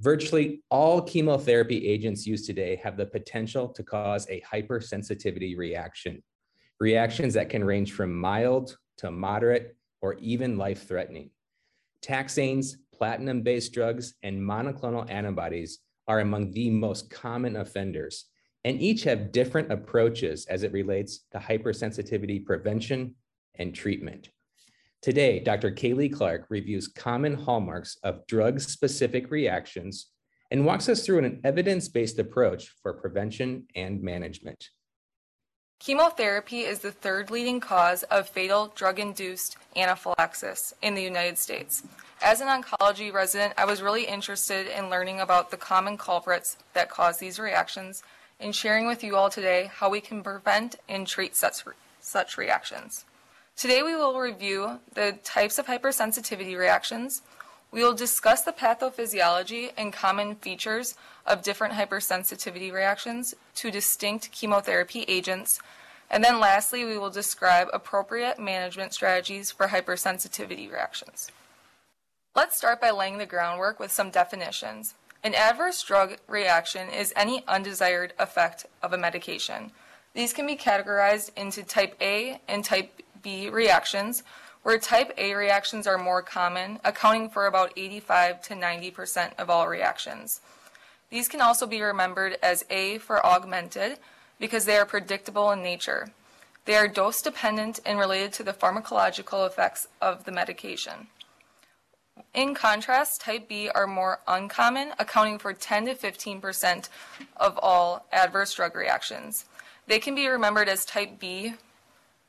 Virtually all chemotherapy agents used today have the potential to cause a hypersensitivity reaction, reactions that can range from mild to moderate or even life threatening. Taxanes, platinum based drugs, and monoclonal antibodies are among the most common offenders, and each have different approaches as it relates to hypersensitivity prevention and treatment. Today, Dr. Kaylee Clark reviews common hallmarks of drug specific reactions and walks us through an evidence based approach for prevention and management. Chemotherapy is the third leading cause of fatal drug induced anaphylaxis in the United States. As an oncology resident, I was really interested in learning about the common culprits that cause these reactions and sharing with you all today how we can prevent and treat such, such reactions. Today we will review the types of hypersensitivity reactions. We will discuss the pathophysiology and common features of different hypersensitivity reactions to distinct chemotherapy agents. And then lastly, we will describe appropriate management strategies for hypersensitivity reactions. Let's start by laying the groundwork with some definitions. An adverse drug reaction is any undesired effect of a medication. These can be categorized into type A and type B reactions, where type A reactions are more common, accounting for about 85 to 90% of all reactions. These can also be remembered as A for augmented because they are predictable in nature. They are dose dependent and related to the pharmacological effects of the medication. In contrast, type B are more uncommon, accounting for 10 to 15% of all adverse drug reactions. They can be remembered as type B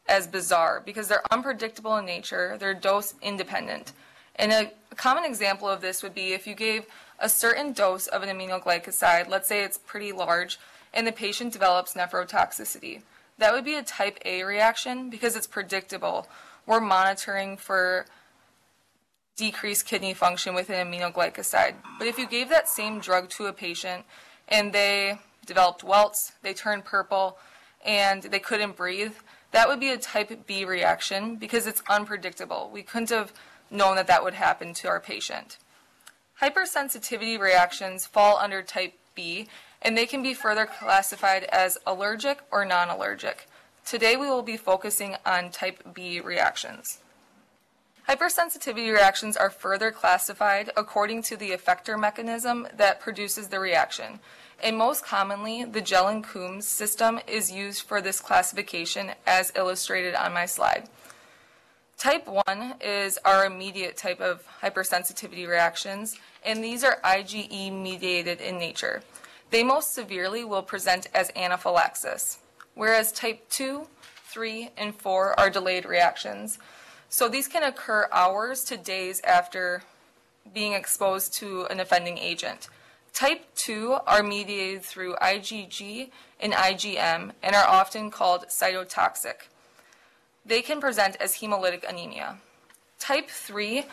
as bizarre because they're unpredictable in nature, they're dose independent. And a, common example of this would be if you gave a certain dose of an aminoglycoside, let's say it's pretty large, and the patient develops nephrotoxicity. That would be a type A reaction because it's predictable. We're monitoring for decreased kidney function with an aminoglycoside. But if you gave that same drug to a patient and they developed welts, they turned purple, and they couldn't breathe, that would be a type B reaction because it's unpredictable. We couldn't have known that that would happen to our patient. Hypersensitivity reactions fall under type B and they can be further classified as allergic or non-allergic. Today we will be focusing on type B reactions. Hypersensitivity reactions are further classified according to the effector mechanism that produces the reaction. And most commonly, the Gell and Coombs system is used for this classification as illustrated on my slide. Type 1 is our immediate type of hypersensitivity reactions, and these are IgE mediated in nature. They most severely will present as anaphylaxis, whereas type 2, 3, and 4 are delayed reactions. So these can occur hours to days after being exposed to an offending agent. Type 2 are mediated through IgG and IgM and are often called cytotoxic. They can present as hemolytic anemia. Type 3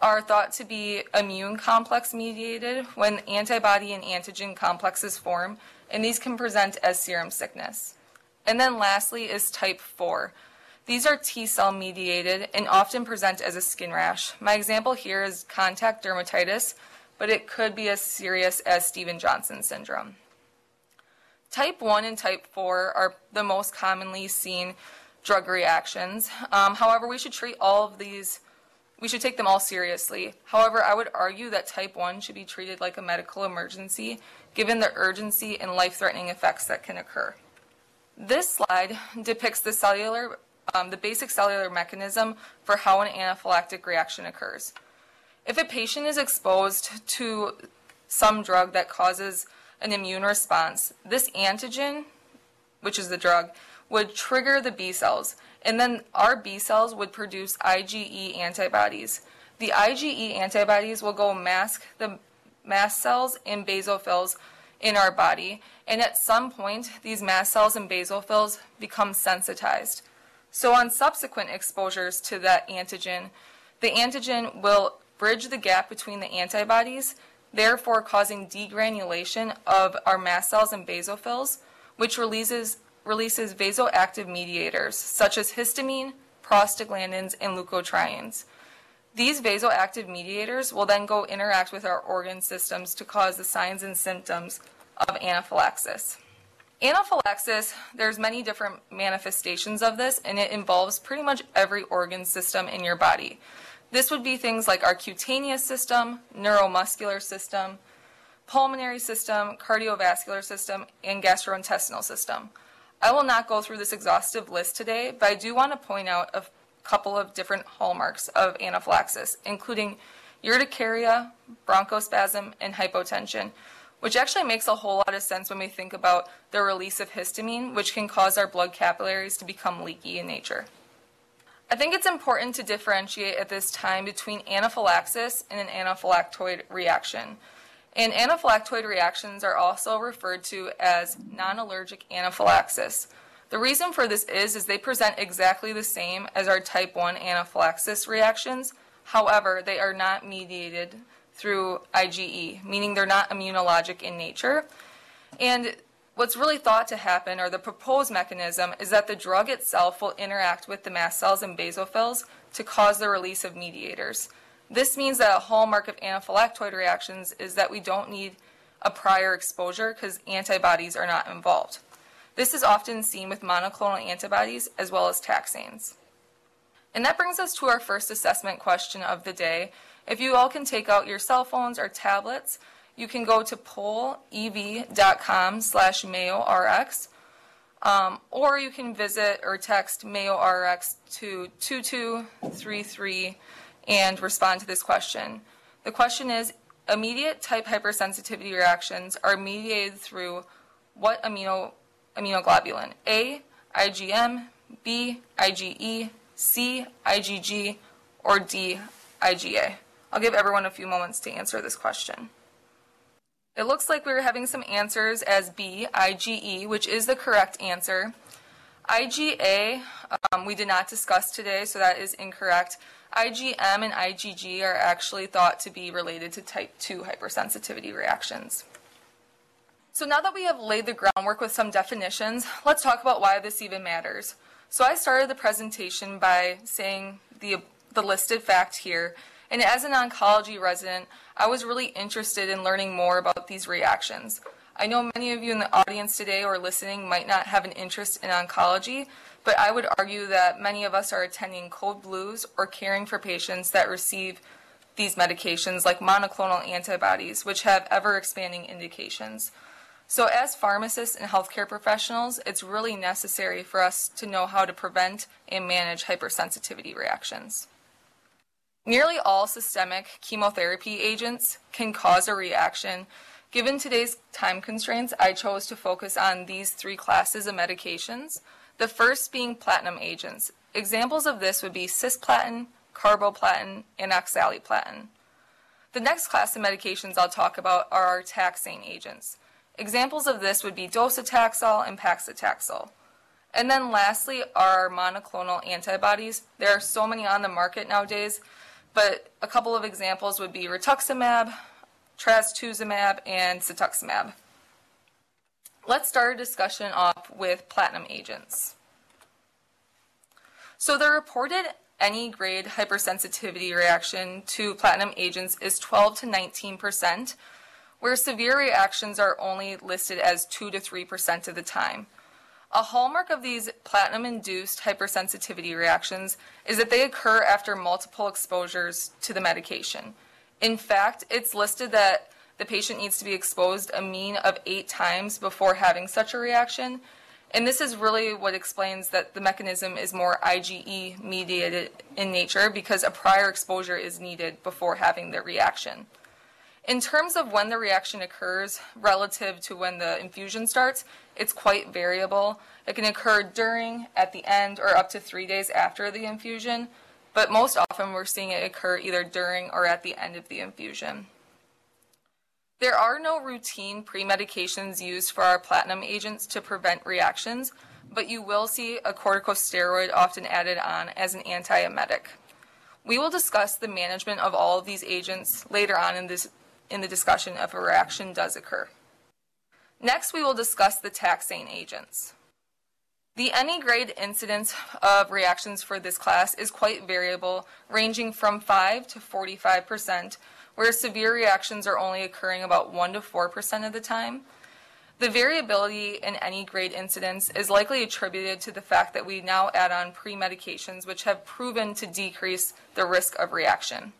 are thought to be immune complex mediated when antibody and antigen complexes form, and these can present as serum sickness. And then lastly is type 4, these are T cell mediated and often present as a skin rash. My example here is contact dermatitis, but it could be as serious as Stevens-Johnson syndrome. Type 1 and type 4 are the most commonly seen drug reactions. Um, however, we should treat all of these, we should take them all seriously. However, I would argue that type 1 should be treated like a medical emergency given the urgency and life threatening effects that can occur. This slide depicts the cellular um, the basic cellular mechanism for how an anaphylactic reaction occurs. If a patient is exposed to some drug that causes an immune response, this antigen, which is the drug, would trigger the B cells, and then our B cells would produce IgE antibodies. The IgE antibodies will go mask the mast cells and basophils in our body, and at some point, these mast cells and basophils become sensitized. So on subsequent exposures to that antigen, the antigen will bridge the gap between the antibodies, therefore causing degranulation of our mast cells and basophils, which releases, releases vasoactive mediators such as histamine, prostaglandins, and leukotrienes. These vasoactive mediators will then go interact with our organ systems to cause the signs and symptoms of anaphylaxis. Anaphylaxis, there's many different manifestations of this, and it involves pretty much every organ system in your body. This would be things like our cutaneous system, neuromuscular system, pulmonary system, cardiovascular system, and gastrointestinal system. I will not go through this exhaustive list today, but I do want to point out a couple of different hallmarks of anaphylaxis, including urticaria, bronchospasm, and hypotension, which actually makes a whole lot of sense when we think about the release of histamine, which can cause our blood capillaries to become leaky in nature. I think it's important to differentiate at this time between anaphylaxis and an anaphylactoid reaction. And anaphylactoid reactions are also referred to as non-allergic anaphylaxis. The reason for this is, is they present exactly the same as our type 1 anaphylaxis reactions. However, they are not mediated through IgE, meaning they're not immunologic in nature. And what's really thought to happen, or the proposed mechanism, is that the drug itself will interact with the mast cells and basophils to cause the release of mediators. This means that a hallmark of anaphylactoid reactions is that we don't need a prior exposure because antibodies are not involved. This is often seen with monoclonal antibodies as well as taxanes. And that brings us to our first assessment question of the day, if you all can take out your cell phones or tablets, you can go to pollev.com slash mayorx, um, or you can visit or text mayorx to 2233 and respond to this question. The question is, immediate type hypersensitivity reactions are mediated through what amino, immunoglobulin? A, IgM, B, IgE, C, IgG, or D, IgA? I'll give everyone a few moments to answer this question. It looks like we're having some answers as B, IgE, which is the correct answer. IgA, um, we did not discuss today, so that is incorrect. IgM and IgG are actually thought to be related to type 2 hypersensitivity reactions. So now that we have laid the groundwork with some definitions, let's talk about why this even matters. So I started the presentation by saying the, the listed fact here, and as an oncology resident, I was really interested in learning more about these reactions. I know many of you in the audience today or listening might not have an interest in oncology, but I would argue that many of us are attending code blues or caring for patients that receive these medications like monoclonal antibodies, which have ever expanding indications. So, as pharmacists and healthcare professionals, it's really necessary for us to know how to prevent and manage hypersensitivity reactions. Nearly all systemic chemotherapy agents can cause a reaction. Given today's time constraints, I chose to focus on these three classes of medications, the first being platinum agents. Examples of this would be cisplatin, carboplatin, and oxaliplatin. The next class of medications I'll talk about are our taxane agents. Examples of this would be docetaxel and paclitaxel. And then lastly are monoclonal antibodies. There are so many on the market nowadays but a couple of examples would be rituximab, trastuzumab, and cetuximab. Let's start a discussion off with platinum agents. So the reported any grade hypersensitivity reaction to platinum agents is 12 to 19 percent, where severe reactions are only listed as 2 to 3 percent of the time. A hallmark of these platinum-induced hypersensitivity reactions is that they occur after multiple exposures to the medication. In fact, it's listed that the patient needs to be exposed a mean of eight times before having such a reaction. And this is really what explains that the mechanism is more IgE mediated in nature because a prior exposure is needed before having the reaction. In terms of when the reaction occurs relative to when the infusion starts, it's quite variable. It can occur during, at the end, or up to three days after the infusion, but most often we're seeing it occur either during or at the end of the infusion. There are no routine pre-medications used for our platinum agents to prevent reactions, but you will see a corticosteroid often added on as an antiemetic. We will discuss the management of all of these agents later on in, this, in the discussion if a reaction does occur. Next, we will discuss the taxane agents. The any grade incidence of reactions for this class is quite variable, ranging from 5 to 45 percent, where severe reactions are only occurring about 1 to 4 percent of the time. The variability in any grade incidence is likely attributed to the fact that we now add on pre-medications which have proven to decrease the risk of reaction.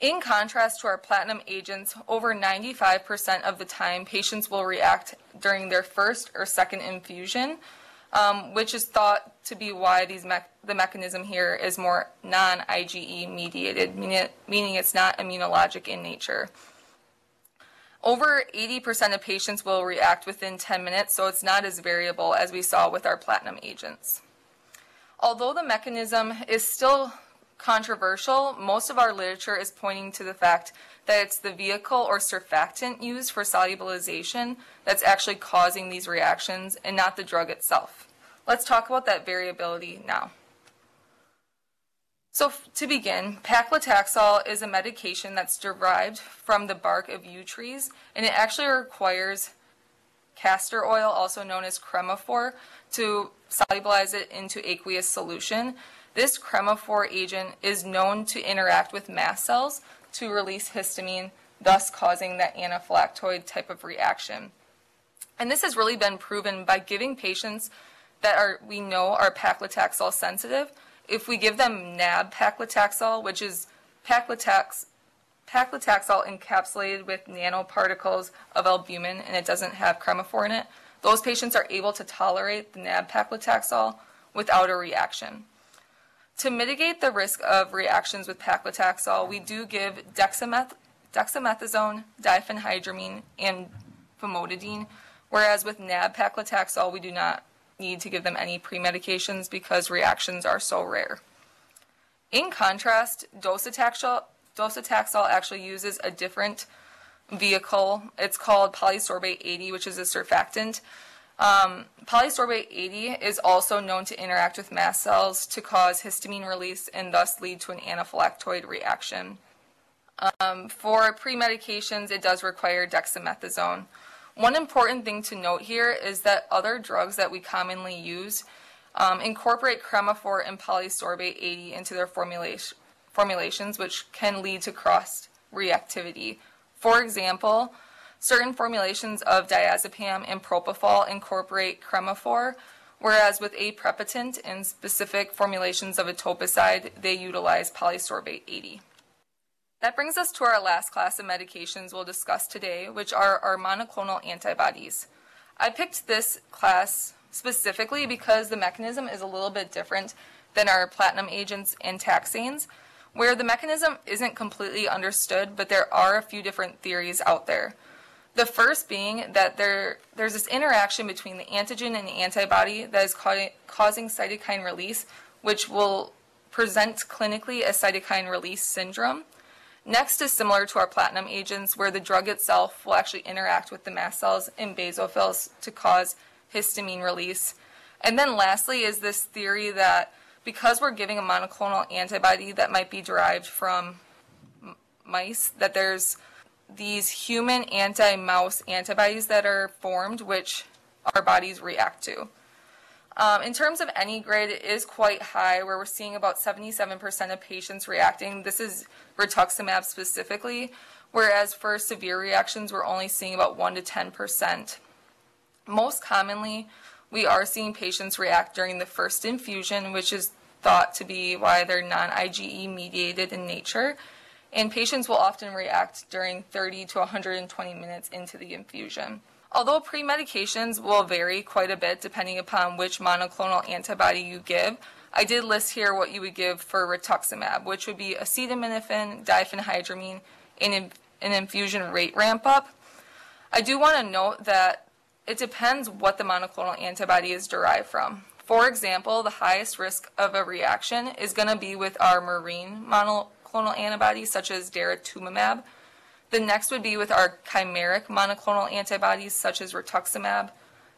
In contrast to our platinum agents, over 95% of the time patients will react during their first or second infusion, um, which is thought to be why these me the mechanism here is more non-IgE mediated, meaning, meaning it's not immunologic in nature. Over 80% of patients will react within 10 minutes, so it's not as variable as we saw with our platinum agents. Although the mechanism is still controversial, most of our literature is pointing to the fact that it's the vehicle or surfactant used for solubilization that's actually causing these reactions and not the drug itself. Let's talk about that variability now. So to begin, paclitaxel is a medication that's derived from the bark of yew trees, and it actually requires castor oil, also known as Cremophor, to solubilize it into aqueous solution. This Cremophor agent is known to interact with mast cells to release histamine, thus causing that anaphylactoid type of reaction. And this has really been proven by giving patients that are we know are paclitaxel sensitive. If we give them NAB paclitaxel, which is paclitax, paclitaxel encapsulated with nanoparticles of albumin and it doesn't have Cremophor in it, those patients are able to tolerate the NAB paclitaxel without a reaction. To mitigate the risk of reactions with paclitaxel, we do give dexameth dexamethasone, diphenhydramine, and famotidine, whereas with NAB paclitaxel, we do not need to give them any pre-medications because reactions are so rare. In contrast, docetaxel, docetaxel actually uses a different vehicle. It's called polysorbate 80, which is a surfactant. Um, polysorbate 80 is also known to interact with mast cells to cause histamine release and thus lead to an anaphylactoid reaction. Um, for pre-medications, it does require dexamethasone. One important thing to note here is that other drugs that we commonly use um, incorporate Cremophor and polysorbate 80 into their formulation, formulations, which can lead to cross reactivity. For example, Certain formulations of diazepam and propofol incorporate Cremophor, whereas with aprepitant and specific formulations of etoposide, they utilize polysorbate 80. That brings us to our last class of medications we'll discuss today, which are our monoclonal antibodies. I picked this class specifically because the mechanism is a little bit different than our platinum agents and taxanes, where the mechanism isn't completely understood, but there are a few different theories out there. The first being that there, there's this interaction between the antigen and the antibody that is ca causing cytokine release, which will present clinically as cytokine release syndrome. Next is similar to our platinum agents, where the drug itself will actually interact with the mast cells and basophils to cause histamine release. And then lastly is this theory that because we're giving a monoclonal antibody that might be derived from mice, that there's these human anti-mouse antibodies that are formed, which our bodies react to. Um, in terms of any grade, it is quite high, where we're seeing about 77% of patients reacting. This is rituximab specifically, whereas for severe reactions, we're only seeing about 1 to 10%. Most commonly, we are seeing patients react during the first infusion, which is thought to be why they're non-IgE mediated in nature, and patients will often react during 30 to 120 minutes into the infusion. Although pre-medications will vary quite a bit depending upon which monoclonal antibody you give, I did list here what you would give for rituximab, which would be acetaminophen, diphenhydramine, and an infusion rate ramp up. I do want to note that it depends what the monoclonal antibody is derived from. For example, the highest risk of a reaction is going to be with our murine mono monoclonal antibodies such as daratumumab. The next would be with our chimeric monoclonal antibodies, such as rituximab.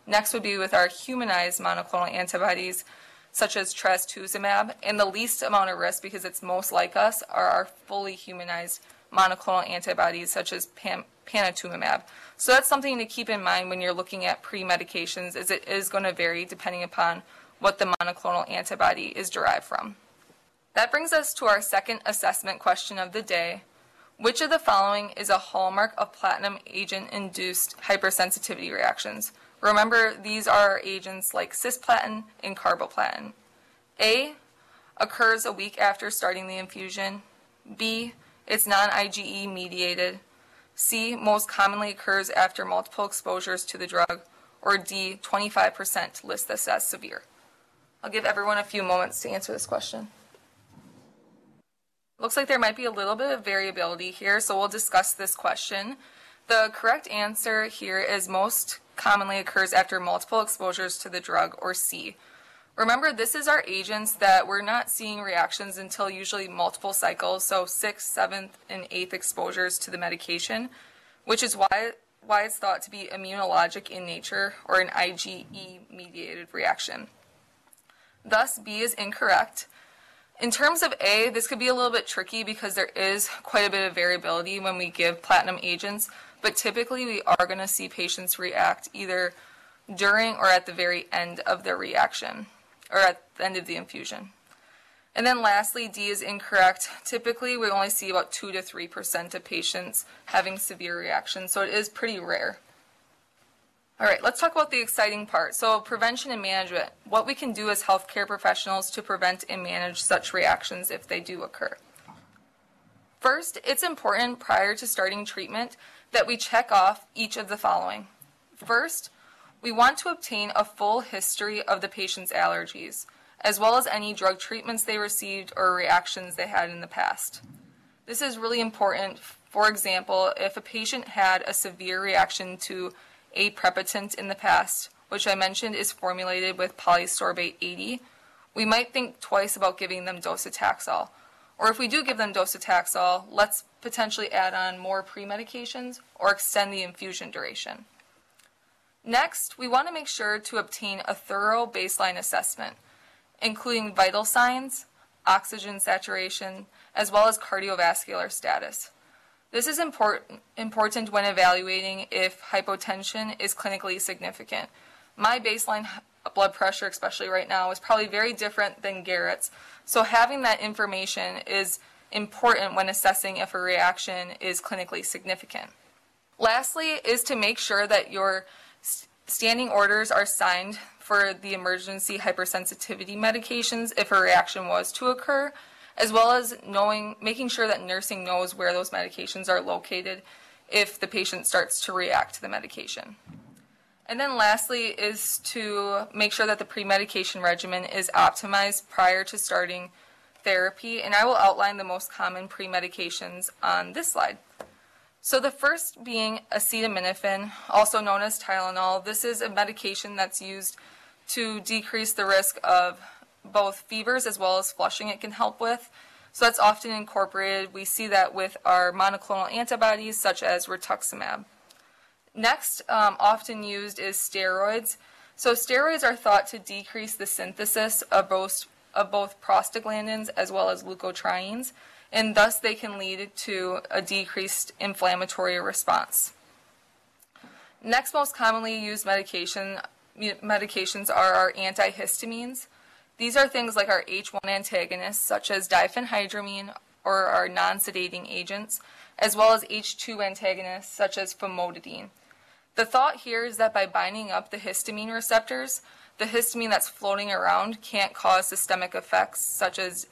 Next would be with our humanized monoclonal antibodies, such as trastuzumab. And the least amount of risk, because it's most like us, are our fully humanized monoclonal antibodies, such as pam- panitumumab. So that's something to keep in mind when you're looking at pre-medications, is it is going to vary depending upon what the monoclonal antibody is derived from. That brings us to our second assessment question of the day. Which of the following is a hallmark of platinum agent-induced hypersensitivity reactions? Remember, these are agents like cisplatin and carboplatin. A, occurs a week after starting the infusion. B, it's non-IgE mediated. C, most commonly occurs after multiple exposures to the drug. Or D, 25% list this as severe. I'll give everyone a few moments to answer this question. Looks like there might be a little bit of variability here, so we'll discuss this question. The correct answer here is most commonly occurs after multiple exposures to the drug, or C. Remember, this is our agents that we're not seeing reactions until usually multiple cycles, so sixth, seventh, and eighth exposures to the medication, which is why, why it's thought to be immunologic in nature or an IgE-mediated reaction. Thus, B is incorrect. In terms of A, this could be a little bit tricky because there is quite a bit of variability when we give platinum agents, but typically we are going to see patients react either during or at the very end of their reaction, or at the end of the infusion. And then lastly, D is incorrect. Typically, we only see about 2 to 3% of patients having severe reactions, so it is pretty rare. All right, let's talk about the exciting part. So, prevention and management. What we can do as healthcare professionals to prevent and manage such reactions if they do occur. First, it's important prior to starting treatment that we check off each of the following. First, we want to obtain a full history of the patient's allergies, as well as any drug treatments they received or reactions they had in the past. This is really important. For example, if a patient had a severe reaction to aprepitant in the past, which I mentioned is formulated with polysorbate 80, we might think twice about giving them docetaxel. Or if we do give them docetaxel, let's potentially add on more pre-medications or extend the infusion duration. Next, we want to make sure to obtain a thorough baseline assessment, including vital signs, oxygen saturation, as well as cardiovascular status. This is important, important when evaluating if hypotension is clinically significant. My baseline blood pressure, especially right now, is probably very different than Garrett's. So having that information is important when assessing if a reaction is clinically significant. Lastly, is to make sure that your standing orders are signed for the emergency hypersensitivity medications if a reaction was to occur as well as knowing, making sure that nursing knows where those medications are located if the patient starts to react to the medication. And then lastly is to make sure that the pre-medication regimen is optimized prior to starting therapy. And I will outline the most common pre-medications on this slide. So the first being acetaminophen, also known as Tylenol. This is a medication that's used to decrease the risk of both fevers as well as flushing it can help with. So that's often incorporated. We see that with our monoclonal antibodies such as rituximab. Next, um, often used is steroids. So steroids are thought to decrease the synthesis of both, of both prostaglandins as well as leukotrienes, and thus they can lead to a decreased inflammatory response. Next most commonly used medication, medications are our antihistamines. These are things like our H1 antagonists, such as diphenhydramine or our non-sedating agents, as well as H2 antagonists, such as famotidine. The thought here is that by binding up the histamine receptors, the histamine that's floating around can't cause systemic effects, such as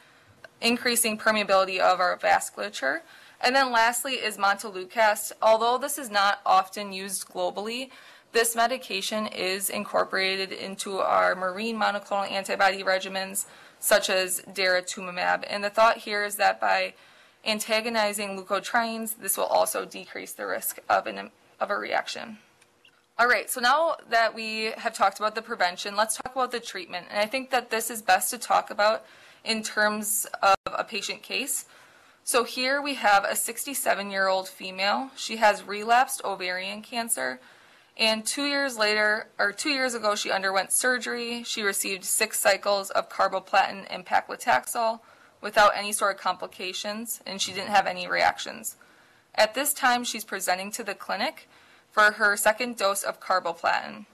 increasing permeability of our vasculature. And then lastly is montelukast. Although this is not often used globally, this medication is incorporated into our murine monoclonal antibody regimens, such as daratumumab. And the thought here is that by antagonizing leukotrienes, this will also decrease the risk of, an, of a reaction. All right, so now that we have talked about the prevention, let's talk about the treatment. And I think that this is best to talk about in terms of a patient case. So here we have a 67 year old female. She has relapsed ovarian cancer. And two years later, or two years ago, she underwent surgery. She received six cycles of carboplatin and paclitaxel without any sort of complications, and she didn't have any reactions. At this time, she's presenting to the clinic for her second dose of carboplatin.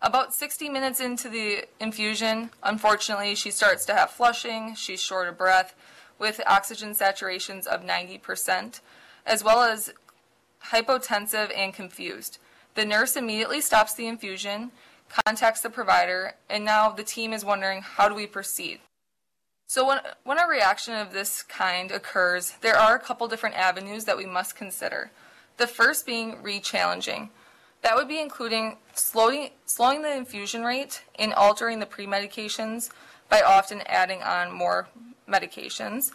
About 60 minutes into the infusion, unfortunately, she starts to have flushing, she's short of breath, with oxygen saturations of 90%, as well as hypotensive and confused. The nurse immediately stops the infusion, contacts the provider, and now the team is wondering how do we proceed? So when, when a reaction of this kind occurs, there are a couple different avenues that we must consider. The first being re-challenging. That would be including slowing, slowing the infusion rate and altering the pre-medications by often adding on more medications.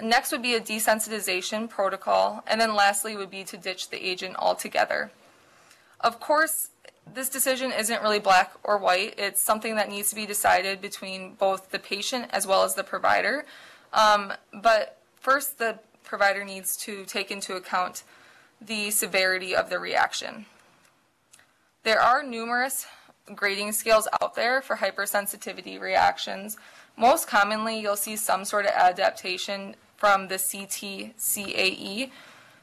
Next would be a desensitization protocol, and then lastly would be to ditch the agent altogether. Of course, this decision isn't really black or white. It's something that needs to be decided between both the patient as well as the provider. Um, but first, the provider needs to take into account the severity of the reaction. There are numerous grading scales out there for hypersensitivity reactions. Most commonly, you'll see some sort of adaptation from the CTCAE.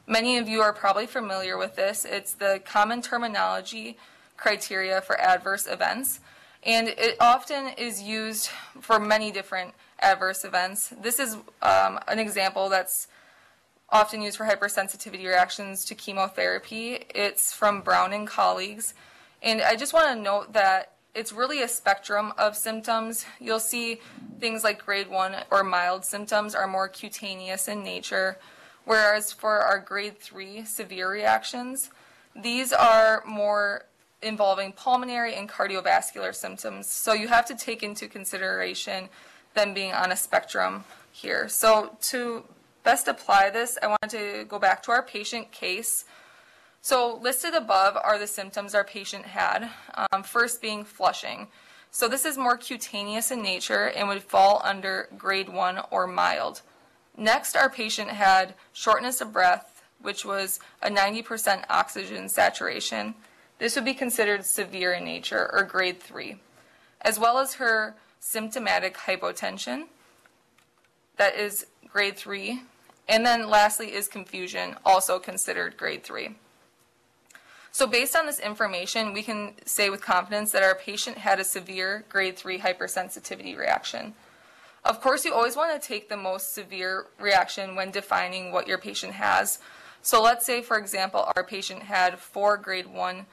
Many of you are probably familiar with this. It's the common terminology criteria for adverse events, and it often is used for many different adverse events. This is um, an example that's often used for hypersensitivity reactions to chemotherapy. It's from Brown and colleagues. And I just want to note that it's really a spectrum of symptoms. You'll see things like grade one or mild symptoms are more cutaneous in nature, whereas for our grade three severe reactions, these are more involving pulmonary and cardiovascular symptoms. So you have to take into consideration them being on a spectrum here. So to best apply this, I want to go back to our patient case. So listed above are the symptoms our patient had, um, first being flushing. So this is more cutaneous in nature and would fall under grade 1 or mild. Next, our patient had shortness of breath, which was a 90% oxygen saturation, this would be considered severe in nature or grade 3, as well as her symptomatic hypotension, that is grade 3, and then lastly is confusion, also considered grade 3. So based on this information, we can say with confidence that our patient had a severe grade 3 hypersensitivity reaction. Of course, you always want to take the most severe reaction when defining what your patient has. So let's say, for example, our patient had four grade 1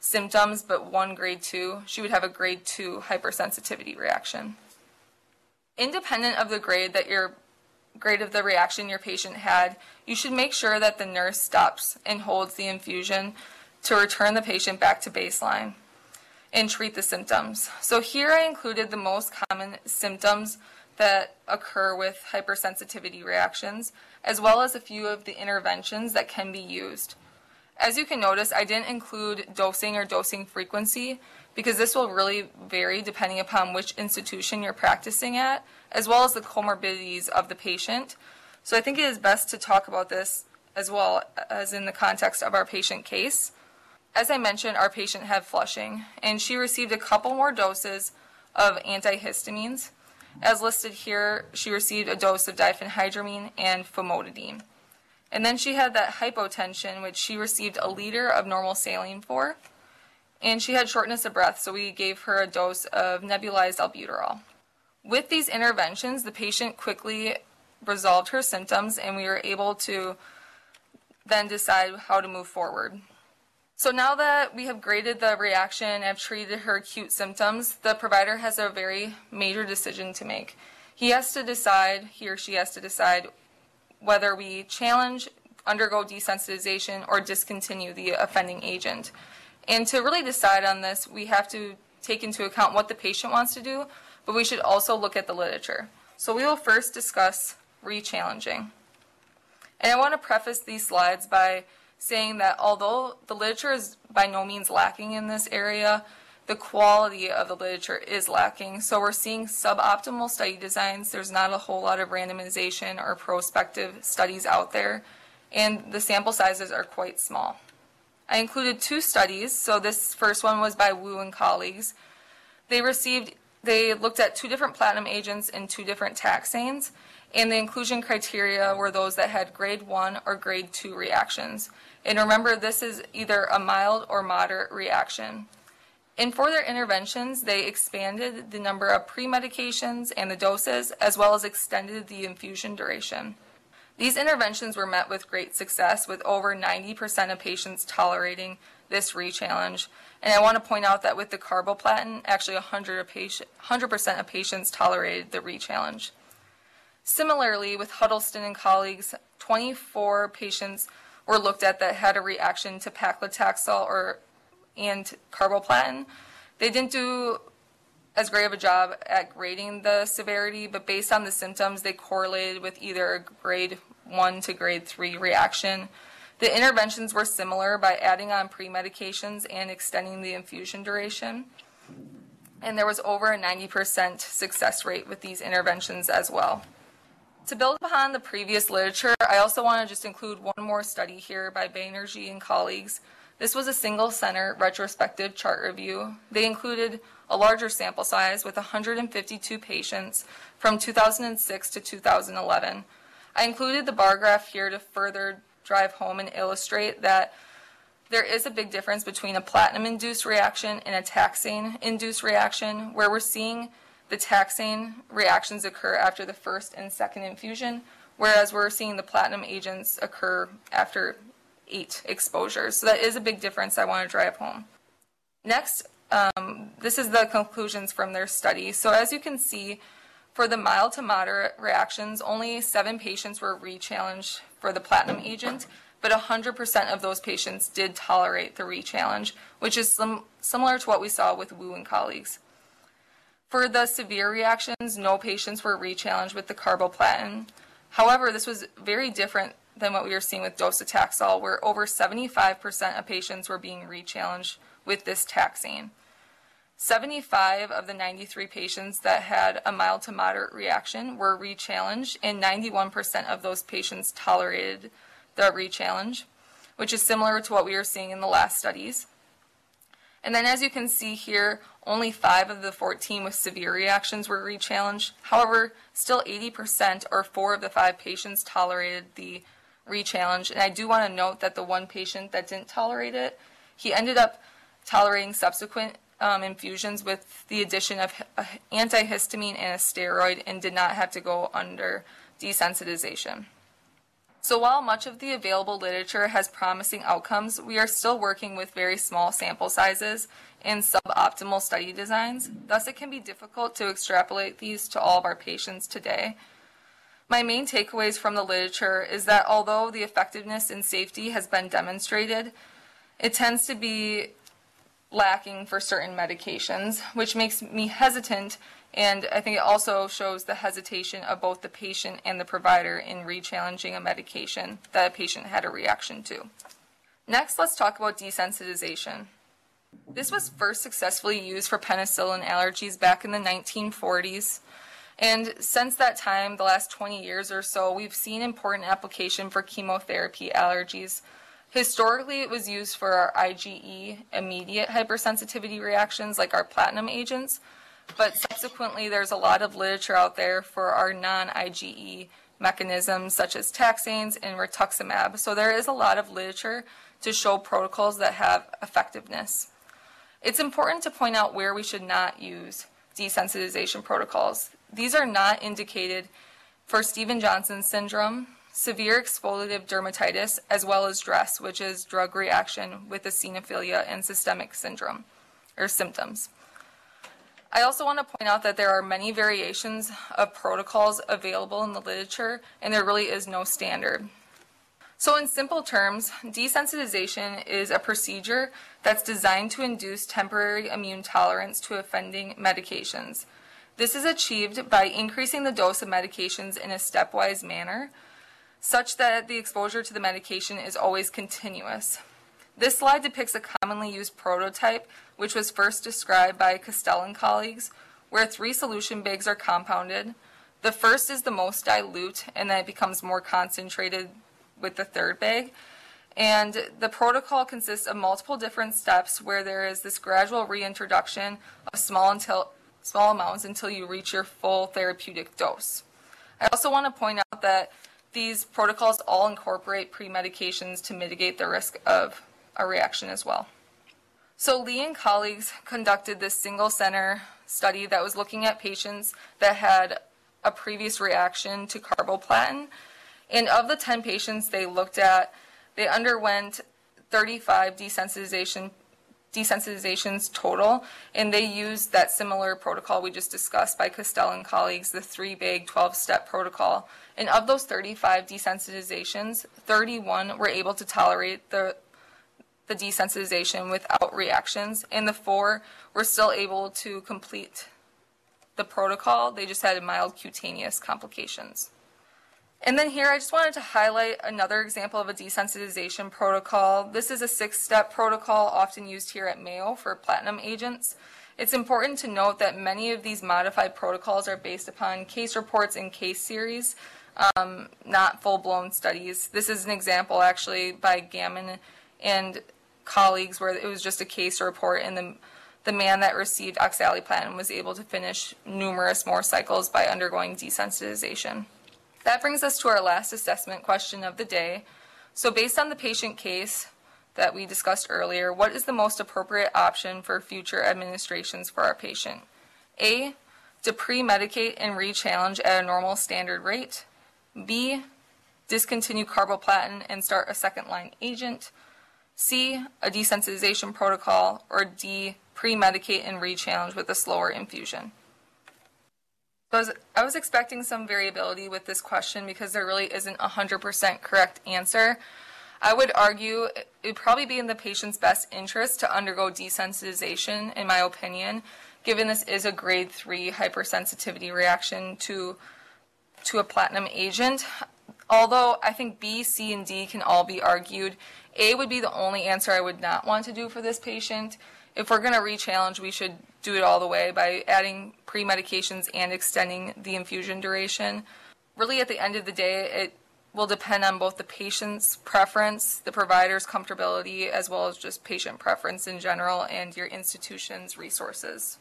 symptoms but one grade 2, she would have a grade 2 hypersensitivity reaction. Independent of the grade that your grade of the reaction your patient had, you should make sure that the nurse stops and holds the infusion to return the patient back to baseline and treat the symptoms. So here I included the most common symptoms that occur with hypersensitivity reactions, as well as a few of the interventions that can be used. As you can notice, I didn't include dosing or dosing frequency because this will really vary depending upon which institution you're practicing at, as well as the comorbidities of the patient. So I think it is best to talk about this as well as in the context of our patient case. As I mentioned, our patient had flushing, and she received a couple more doses of antihistamines. As listed here, she received a dose of diphenhydramine and famotidine. And then she had that hypotension, which she received a liter of normal saline for. And she had shortness of breath, so we gave her a dose of nebulized albuterol. With these interventions, the patient quickly resolved her symptoms, and we were able to then decide how to move forward. So now that we have graded the reaction and have treated her acute symptoms, the provider has a very major decision to make. He has to decide, he or she has to decide whether we challenge, undergo desensitization, or discontinue the offending agent. And to really decide on this, we have to take into account what the patient wants to do, but we should also look at the literature. So we will first discuss re-challenging. And I want to preface these slides by saying that although the literature is by no means lacking in this area, the quality of the literature is lacking. So we're seeing suboptimal study designs. There's not a whole lot of randomization or prospective studies out there, and the sample sizes are quite small. I included two studies. So this first one was by Wu and colleagues. They received, they looked at two different platinum agents and two different taxanes, and the inclusion criteria were those that had grade one or grade two reactions. And remember, this is either a mild or moderate reaction. And for their interventions, they expanded the number of pre-medications and the doses, as well as extended the infusion duration. These interventions were met with great success, with over 90% of patients tolerating this re-challenge. And I want to point out that with the carboplatin, actually 100% of patients tolerated the re-challenge. Similarly, with Huddleston and colleagues, 24 patients were looked at that had a reaction to paclitaxel or and carboplatin. They didn't do as great of a job at grading the severity, but based on the symptoms, they correlated with either a grade 1 to grade 3 reaction. The interventions were similar by adding on pre-medications and extending the infusion duration. And there was over a 90% success rate with these interventions as well. To build upon the previous literature, I also want to just include one more study here by Banerjee and colleagues. This was a single center retrospective chart review. They included a larger sample size with 152 patients from 2006 to 2011. I included the bar graph here to further drive home and illustrate that there is a big difference between a platinum-induced reaction and a taxane-induced reaction, where we're seeing the taxane reactions occur after the first and second infusion, whereas we're seeing the platinum agents occur after eight exposures. So that is a big difference I want to drive home. Next, um, this is the conclusions from their study. So as you can see, for the mild to moderate reactions, only seven patients were re-challenged for the platinum agent, but 100% of those patients did tolerate the re-challenge, which is sim similar to what we saw with Wu and colleagues. For the severe reactions, no patients were re-challenged with the carboplatin. However, this was very different than what we were seeing with docetaxel, where over 75% of patients were being re-challenged with this taxane. 75 of the 93 patients that had a mild to moderate reaction were re-challenged, and 91% of those patients tolerated the re-challenge, which is similar to what we were seeing in the last studies. And then as you can see here, only five of the 14 with severe reactions were re-challenged. However, still 80% or four of the five patients tolerated the re-challenge. And I do want to note that the one patient that didn't tolerate it, he ended up tolerating subsequent um, infusions with the addition of antihistamine and a steroid and did not have to go under desensitization. So while much of the available literature has promising outcomes, we are still working with very small sample sizes and suboptimal study designs. Thus, it can be difficult to extrapolate these to all of our patients today. My main takeaways from the literature is that although the effectiveness and safety has been demonstrated, it tends to be lacking for certain medications, which makes me hesitant and I think it also shows the hesitation of both the patient and the provider in re-challenging a medication that a patient had a reaction to. Next, let's talk about desensitization. This was first successfully used for penicillin allergies back in the 1940s. And since that time, the last 20 years or so, we've seen important application for chemotherapy allergies. Historically, it was used for our IgE immediate hypersensitivity reactions like our platinum agents, but subsequently there's a lot of literature out there for our non-IgE mechanisms such as taxanes and rituximab. So there is a lot of literature to show protocols that have effectiveness. It's important to point out where we should not use desensitization protocols. These are not indicated for Stevens-Johnson syndrome, severe exfoliative dermatitis, as well as DRESS, which is drug reaction with eosinophilia and systemic syndrome or symptoms. I also want to point out that there are many variations of protocols available in the literature, and there really is no standard. So in simple terms, desensitization is a procedure that's designed to induce temporary immune tolerance to offending medications. This is achieved by increasing the dose of medications in a stepwise manner, such that the exposure to the medication is always continuous. This slide depicts a commonly used prototype, which was first described by Castells and colleagues, where three solution bags are compounded. The first is the most dilute, and then it becomes more concentrated with the third bag. And the protocol consists of multiple different steps where there is this gradual reintroduction of small until small amounts until you reach your full therapeutic dose. I also want to point out that these protocols all incorporate pre-medications to mitigate the risk of a reaction as well. So Lee and colleagues conducted this single center study that was looking at patients that had a previous reaction to carboplatin. And of the 10 patients they looked at, they underwent 35 desensitization desensitizations total, and they used that similar protocol we just discussed by Castells and colleagues, the three bag 12 step protocol. And of those 35 desensitizations, 31 were able to tolerate the the desensitization without reactions, and the four were still able to complete the protocol. They just had mild cutaneous complications. And then here I just wanted to highlight another example of a desensitization protocol. This is a six-step protocol often used here at Mayo for platinum agents. It's important to note that many of these modified protocols are based upon case reports and case series, um, not full-blown studies. This is an example actually by Gammon and colleagues where it was just a case report and the the man that received oxaliplatin was able to finish numerous more cycles by undergoing desensitization. That brings us to our last assessment question of the day. So based on the patient case that we discussed earlier, what is the most appropriate option for future administrations for our patient? A, to pre-medicate and re-challenge at a normal standard rate. B, discontinue carboplatin and start a second line agent. C, a desensitization protocol. Or D, pre-medicate and re-challenge with a slower infusion. So I was, I was expecting some variability with this question because there really isn't a 100% correct answer. I would argue it would probably be in the patient's best interest to undergo desensitization, in my opinion, given this is a grade 3 hypersensitivity reaction to, to a platinum agent. Although I think B, C, and D can all be argued, A would be the only answer I would not want to do for this patient if we're going to re-challenge, we should do it all the way by adding pre-medications and extending the infusion duration. Really, at the end of the day, it will depend on both the patient's preference, the provider's comfortability, as well as just patient preference in general and your institution's resources.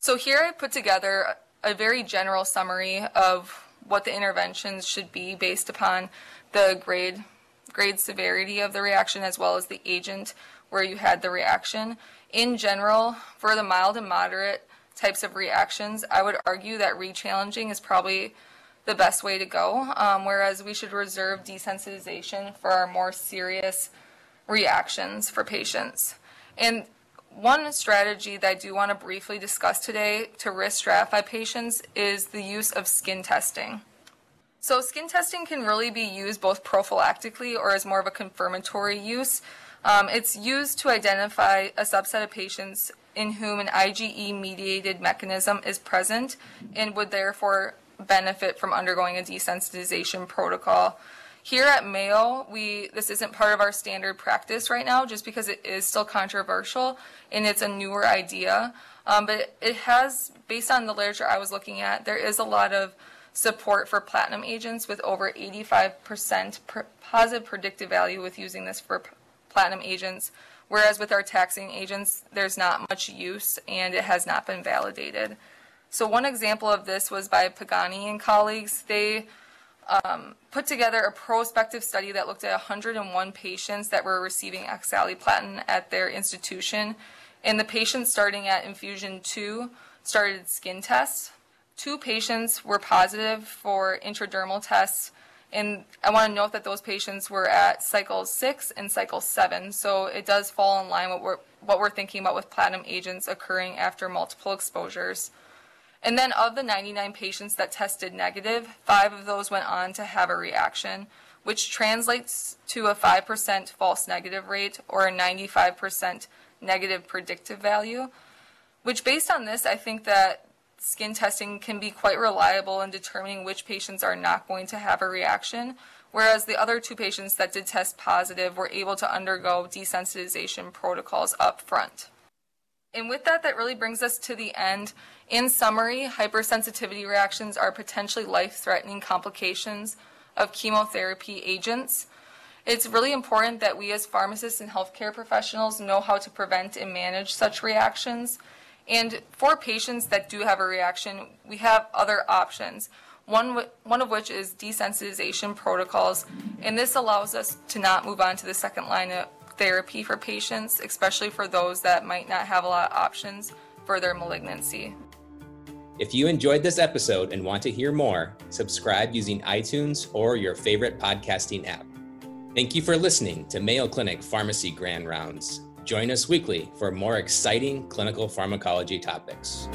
So here I put together a very general summary of what the interventions should be based upon the grade grade severity of the reaction as well as the agent where you had the reaction. In general, for the mild and moderate types of reactions, I would argue that re-challenging is probably the best way to go, um, whereas we should reserve desensitization for our more serious reactions for patients. And one strategy that I do want to briefly discuss today to risk stratify patients is the use of skin testing. So skin testing can really be used both prophylactically or as more of a confirmatory use. Um, it's used to identify a subset of patients in whom an IgE mediated mechanism is present and would therefore benefit from undergoing a desensitization protocol. Here at Mayo, we this isn't part of our standard practice right now, just because it is still controversial and it's a newer idea. Um, but it has, based on the literature I was looking at, there is a lot of support for platinum agents with over 85% positive predictive value with using this for platinum agents, whereas with our taxane agents, there's not much use and it has not been validated. So one example of this was by Pagani and colleagues. They um, put together a prospective study that looked at 101 patients that were receiving oxaliplatin at their institution. And the patients starting at infusion two started skin tests. Two patients were positive for intradermal tests and I want to note that those patients were at cycle six and cycle seven, so it does fall in line with what we're, what we're thinking about with platinum agents occurring after multiple exposures. And then of the 99 patients that tested negative, five of those went on to have a reaction, which translates to a 5% false negative rate or a 95% negative predictive value. Which, based on this, I think that skin testing can be quite reliable in determining which patients are not going to have a reaction, whereas the other two patients that did test positive were able to undergo desensitization protocols up front. And with that, that really brings us to the end. In summary, hypersensitivity reactions are potentially life-threatening complications of chemotherapy agents. It's really important that we as pharmacists and healthcare professionals know how to prevent and manage such reactions. And for patients that do have a reaction, we have other options. One, one of which is desensitization protocols, and this allows us to not move on to the second line of therapy for patients, especially for those that might not have a lot of options for their malignancy. If you enjoyed this episode and want to hear more, subscribe using iTunes or your favorite podcasting app. Thank you for listening to Mayo Clinic Pharmacy Grand Rounds. Join us weekly for more exciting clinical pharmacology topics.